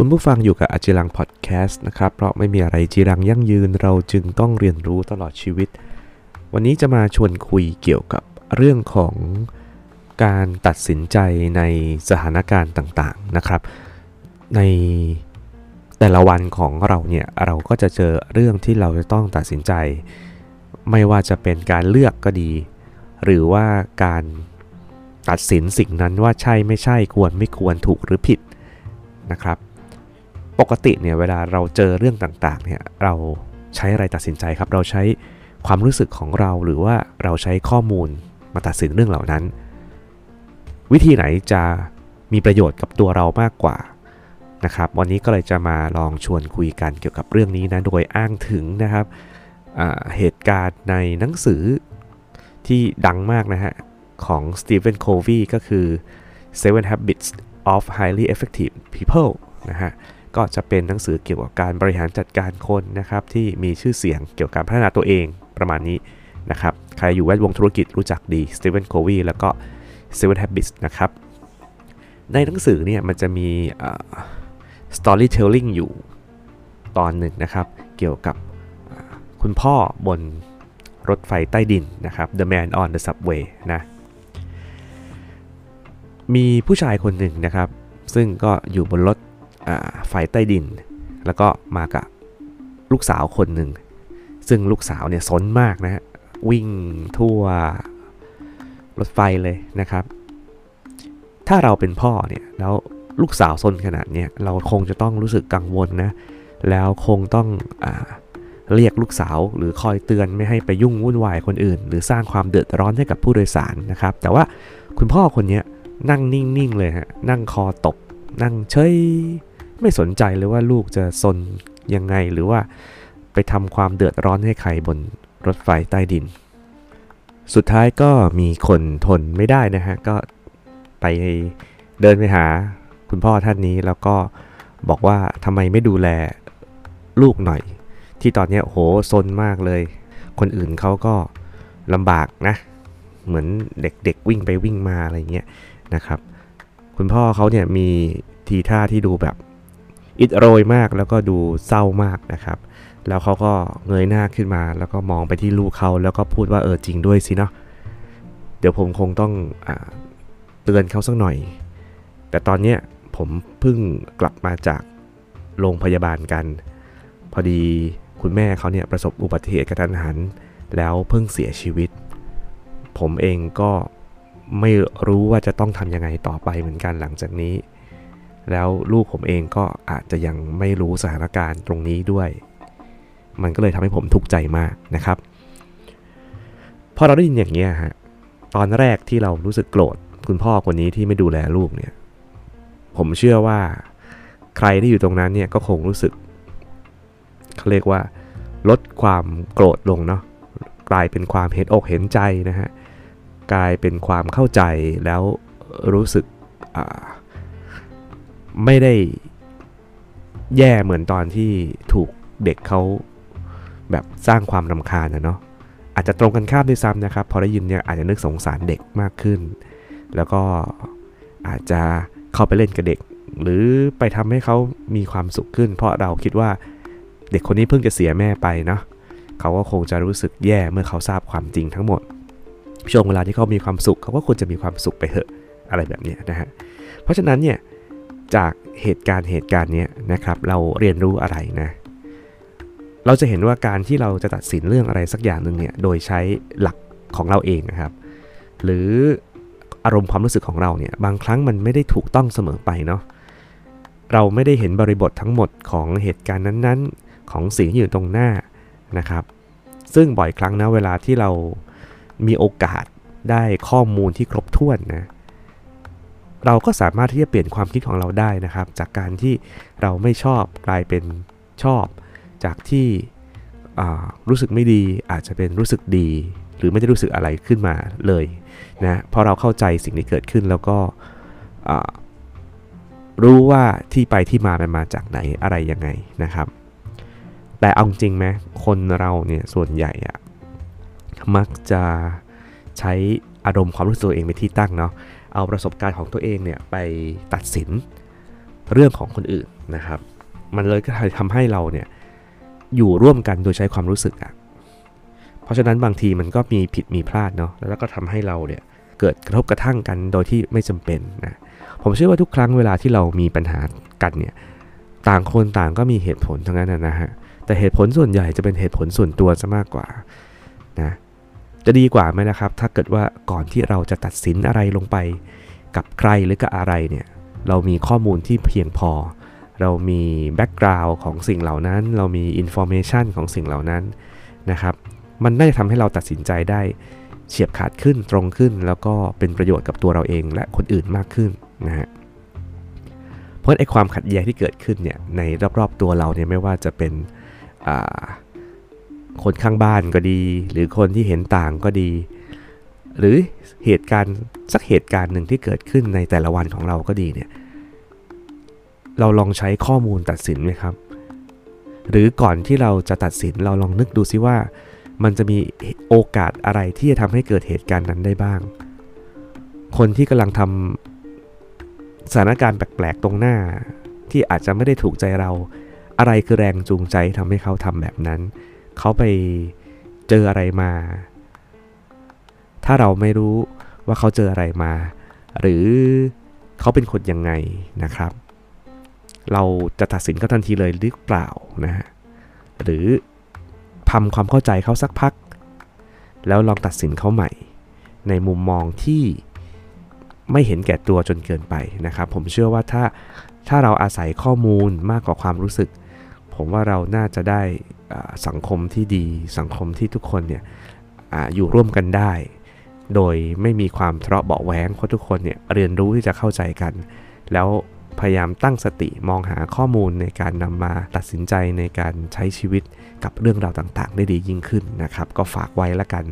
คุณผู้ฟังอยู่กับอาจิรังพอดแคสต์นะครับ เพราะไม่มีอะไรจีรังยั่งยืนเราจึงต้องเรียนรู้ตลอดชีวิต วันนี้จะมาชวนคุยเกี่ยวกับเรื่องของการตัดสินใจในสถานการณ์ต่างๆนะครับ ในแต่ละวันของเราเนี่ยเราก็จะเจอเรื่องที่เราจะต้องตัดสินใจ ไม่ว่าจะเป็นการเลือกก็ดี หรือว่าการตัดสินสิ่งนั้นว่าใช่ไม่ใช่ควรไม่ควรถูกหรือผิดนะครับ ปกติเนี่ยเวลาเราเจอเรื่องต่างๆเนี่ยเราใช้อะไรตัดสินใจครับ เราใช้ความรู้สึกของเราหรือว่าเราใช้ข้อมูลมาตัดสินเรื่องเหล่านั้น วิธีไหนจะมีประโยชน์กับตัวเรามากกว่านะครับวันนี้ก็เลยจะมาลองชวนคุยกันเกี่ยวกับเรื่องนี้นะโดยอ้างถึงนะครับเหตุการณ์ในหนังสือที่ดังมากนะฮะของ Stephen Covey ก็คือ Seven Habits of Highly Effective People นะฮะ ก็จะเป็นหนังสือเกี่ยวกับการบริหารจัดการคนนะครับที่มีชื่อเสียงเกี่ยวกับพัฒนาตัวเองประมาณนี้นะครับใครอยู่แวดวงธุรกิจรู้จักดี Stephen Covey แล้วก็ Seven Habits นะครับในหนังสือเนี่ยมันจะมี storytelling อยู่ตอนหนึ่งนะครับเกี่ยวกับคุณพ่อบนรถไฟใต้ดินนะครับ The Man on the Subway นะมีผู้ชายคนหนึ่งนะครับ ซึ่งก็อยู่บนรถ ไฟใต้ดิน แล้วก็มากับลูกสาวคนหนึ่ง ซึ่งลูกสาวเนี่ยซนมากนะฮะ วิ่งทั่วรถไฟเลยนะครับ ถ้าเราเป็นพ่อเนี่ยแล้วลูกสาวซนขนาดนี้เราคงจะต้องรู้สึกกังวลนะ แล้วคงต้องอเรียกลูกสาวหรือคอยเตือนไม่ให้ไปยุ่งวุ่นวายคนอื่น หรือสร้างความเดือดร้อนให้กับผู้โดยสารนะครับ แต่ว่าคุณพ่อคนนี้นั่งนิ่งๆเลยฮะนั่งคอตก นั่งเฉย ไม่สนใจเลยว่าลูกจะซนยังไงหรือว่าไปทำความเดือดร้อนให้ใครบนรถไฟใต้ดิน สุดท้ายก็มีคนทนไม่ได้นะฮะ ก็ไปเดินไปหาคุณพ่อท่านนี้แล้วก็บอกว่าทำไมไม่ดูแลลูกหน่อย ที่ตอนนี้โหซนมากเลย คนอื่นเขาก็ลำบากนะ เหมือนเด็กๆวิ่งไปวิ่งมาอะไรเงี้ยนะครับ คุณพ่อเขาเนี่ยมีทีท่าที่ดูแบบ อิดโรยมากแล้วก็ดูเศร้ามากนะครับ แล้วเขาก็เงยหน้าขึ้นมา แล้วก็มองไปที่ลูกเขาแล้วก็พูดว่าเออจริงด้วยสิเนาะเดี๋ยวผมคงต้องอเตือนเขาสักหน่อย แต่ตอนเนี้ยผมเพิ่งกลับมาจากโรงพยาบาลกัน พอดีคุณแม่เขาเนี่ยประสบอุบัติเหตุกระทันหัน แล้วเพิ่งเสียชีวิต ผมเองก็ไม่รู้ว่าจะต้องทำยังไงต่อไปเหมือนกันหลังจากนี้ แล้วลูกผมเองก็อาจจะยังไม่รู้สถานการณ์ตรงนี้ด้วย มันก็เลยทำให้ผมทุกข์ใจมากนะครับพอเราได้ยินอย่างนี้ฮะตอนแรกที่เรารู้สึกโกรธคุณพ่อคนนี้ที่ไม่ดูแลลูกเนี่ย ผมเชื่อว่าใครที่อยู่ตรงนั้นเนี่ยก็คงรู้สึกเขาเรียกว่า ลดความโกรธลงเนาะกลายเป็นความเห็นอกเห็นใจนะฮะกลายเป็นความเข้าใจแล้วรู้สึก ไม่ได้แย่เหมือนตอนที่ถูกเด็กเขาแบบสร้างความรำคาญนะเนาะอาจจะตรงกันข้ามด้วยซ้ำนะครับ พอได้ยินเนี่ยอาจจะนึกสงสารเด็กมากขึ้น แล้วก็อาจจะเข้าไปเล่นกับเด็ก หรือไปทำให้เขามีความสุขขึ้น เพราะเราคิดว่าเด็กคนนี้เพิ่งจะเสียแม่ไปเนาะเขาก็คงจะรู้สึกแย่เมื่อเขาทราบความจริงทั้งหมด ช่วงเวลาที่เขามีความสุขเขาก็ควรจะมีความสุขไปเถอะอะไรแบบนี้นะฮะเพราะฉะนั้นเนี่ย จากเหตุการณ์เหตุการณ์นี้นะครับเราเรียนรู้อะไรนะเราจะเห็นว่าการที่เราจะตัดสินเรื่องอะไรสักอย่างหนึ่งเนี่ยโดยใช้หลักของเราเองนะครับ หรืออารมณ์ความรู้สึกของเราเนี่ยบางครั้งมันไม่ได้ถูกต้องเสมอไปเนาะเราไม่ได้เห็นบริบททั้งหมดของเหตุการณ์นั้นๆ ของสิ่งที่อยู่ตรงหน้านะครับ ซึ่งบ่อยครั้งนะเวลาที่เรามีโอกาสได้ข้อมูลที่ครบถ้วนนะ เราก็สามารถที่จะเปลี่ยนความคิดของเราได้นะครับ จากการที่เราไม่ชอบกลายเป็นชอบ จากที่รู้สึกไม่ดีอาจจะเป็นรู้สึกดี หรือไม่ได้รู้สึกอะไรขึ้นมาเลยนะพอเราเข้าใจสิ่งที่เกิดขึ้นแล้วก็รู้ว่าที่ไปที่มามันมาจากไหนอะไรยังไงนะครับ แต่เอาจริงไหมคนเราเนี่ยส่วนใหญ่อะมักจะใช้ อารมณ์ความรู้สึกตัวเองเป็นที่ตั้งเนาะเอาประสบการณ์ของตัวเองเนี่ยไปตัดสินเรื่องของคนอื่นนะครับ มันเลยก็ทำให้เราเนี่ยอยู่ร่วมกันโดยใช้ความรู้สึกอะเพราะฉะนั้นบางทีมันก็มีผิดมีพลาดเนาะแล้วก็ทำให้เราเนี่ยเกิดกระทบกระทั่งกันโดยที่ไม่จำเป็นนะผมเชื่อว่าทุกครั้งเวลาที่เรามีปัญหากันเนี่ยต่างคนต่างก็มีเหตุผลทั้งนั้นนะฮะแต่เหตุผลส่วนใหญ่จะเป็นเหตุผลส่วนตัวซะมากกว่านะ จะดีกว่าไหมนะครับ ถ้าเกิดว่าก่อนที่เราจะตัดสินอะไรลงไป กับใครหรือกับอะไรเนี่ยเรามีข้อมูลที่เพียงพอ เรามี background ของสิ่งเหล่านั้น เรามี information ของสิ่งเหล่านั้นนะครับ มันน่าจะทำให้เราตัดสินใจได้เฉียบขาดขึ้นตรงขึ้น แล้วก็เป็นประโยชน์กับตัวเราเองและคนอื่นมากขึ้นนะฮะเพราะไอ้ความขัดแย้งที่เกิดขึ้นเนี่ยในรอบๆตัวเราเนี่ยไม่ว่าจะเป็น คนข้างบ้านก็ดี หรือคนที่เห็นต่างก็ดี หรือเหตุการณ์สักเหตุการณ์หนึ่งที่เกิดขึ้นในแต่ละวันของเราก็ดีเนี่ยเราลองใช้ข้อมูลตัดสินไหมครับ หรือก่อนที่เราจะตัดสินเราลองนึกดูซิว่า มันจะมีโอกาสอะไรที่จะทำให้เกิดเหตุการณ์นั้นได้บ้าง คนที่กำลังทำสถานการณ์แปลกๆตรงหน้า ที่อาจจะไม่ได้ถูกใจเรา อะไรคือแรงจูงใจทำให้เขาทำแบบนั้น เขาไปเจออะไรมา ถ้าเราไม่รู้ว่าเขาเจออะไรมา หรือเขาเป็นคนยังไงนะครับ เราจะตัดสินเขาทันทีเลยหรือเปล่านะฮะหรือทำความเข้าใจเขาสักพัก แล้วลองตัดสินเขาใหม่ ในมุมมองที่ไม่เห็นแก่ตัวจนเกินไปนะครับ ผมเชื่อว่าถ้าถ้าเราอาศัยข้อมูลมากกว่าความรู้สึก ผมว่าเราน่าจะได้ สังคมที่ดี สังคมที่ทุกคนเนี่ยออยู่ร่วมกันได้ โดยไม่มีความทะเลาะเบาแหวงเพราะทุกคนเนี่ยเรียนรู้ที่จะเข้าใจกัน แล้วพยายามตั้งสติมองหาข้อมูลในการนำมาตัดสินใจในการใช้ชีวิตกับเรื่องราวต่างๆ ได้ดียิ่งขึ้นนะครับ ก็ฝากไว้แล้วกัน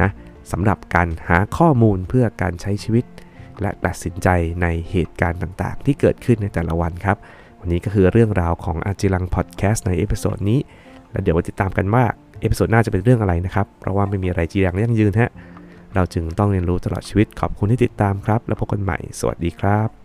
นะสำหรับการหาข้อมูลเพื่อการใช้ชีวิต และตัดสินใจในเหตุการณ์ต่างๆ ที่เกิดขึ้นในแต่ละวันครับ วันนี้ก็คือเรื่องราวของอจีรังพอดแคสต์ใน episode นี้ แล้วเดี๋ยวมาติดตามกันว่า episode หน้าจะเป็นเรื่องอะไรนะครับ เพราะว่าไม่มีอะไรจีรังยั่งยืนฮะ เราจึงต้องเรียนรู้ตลอดชีวิต ขอบคุณที่ติดตามครับ แล้วพบกันใหม่ สวัสดีครับ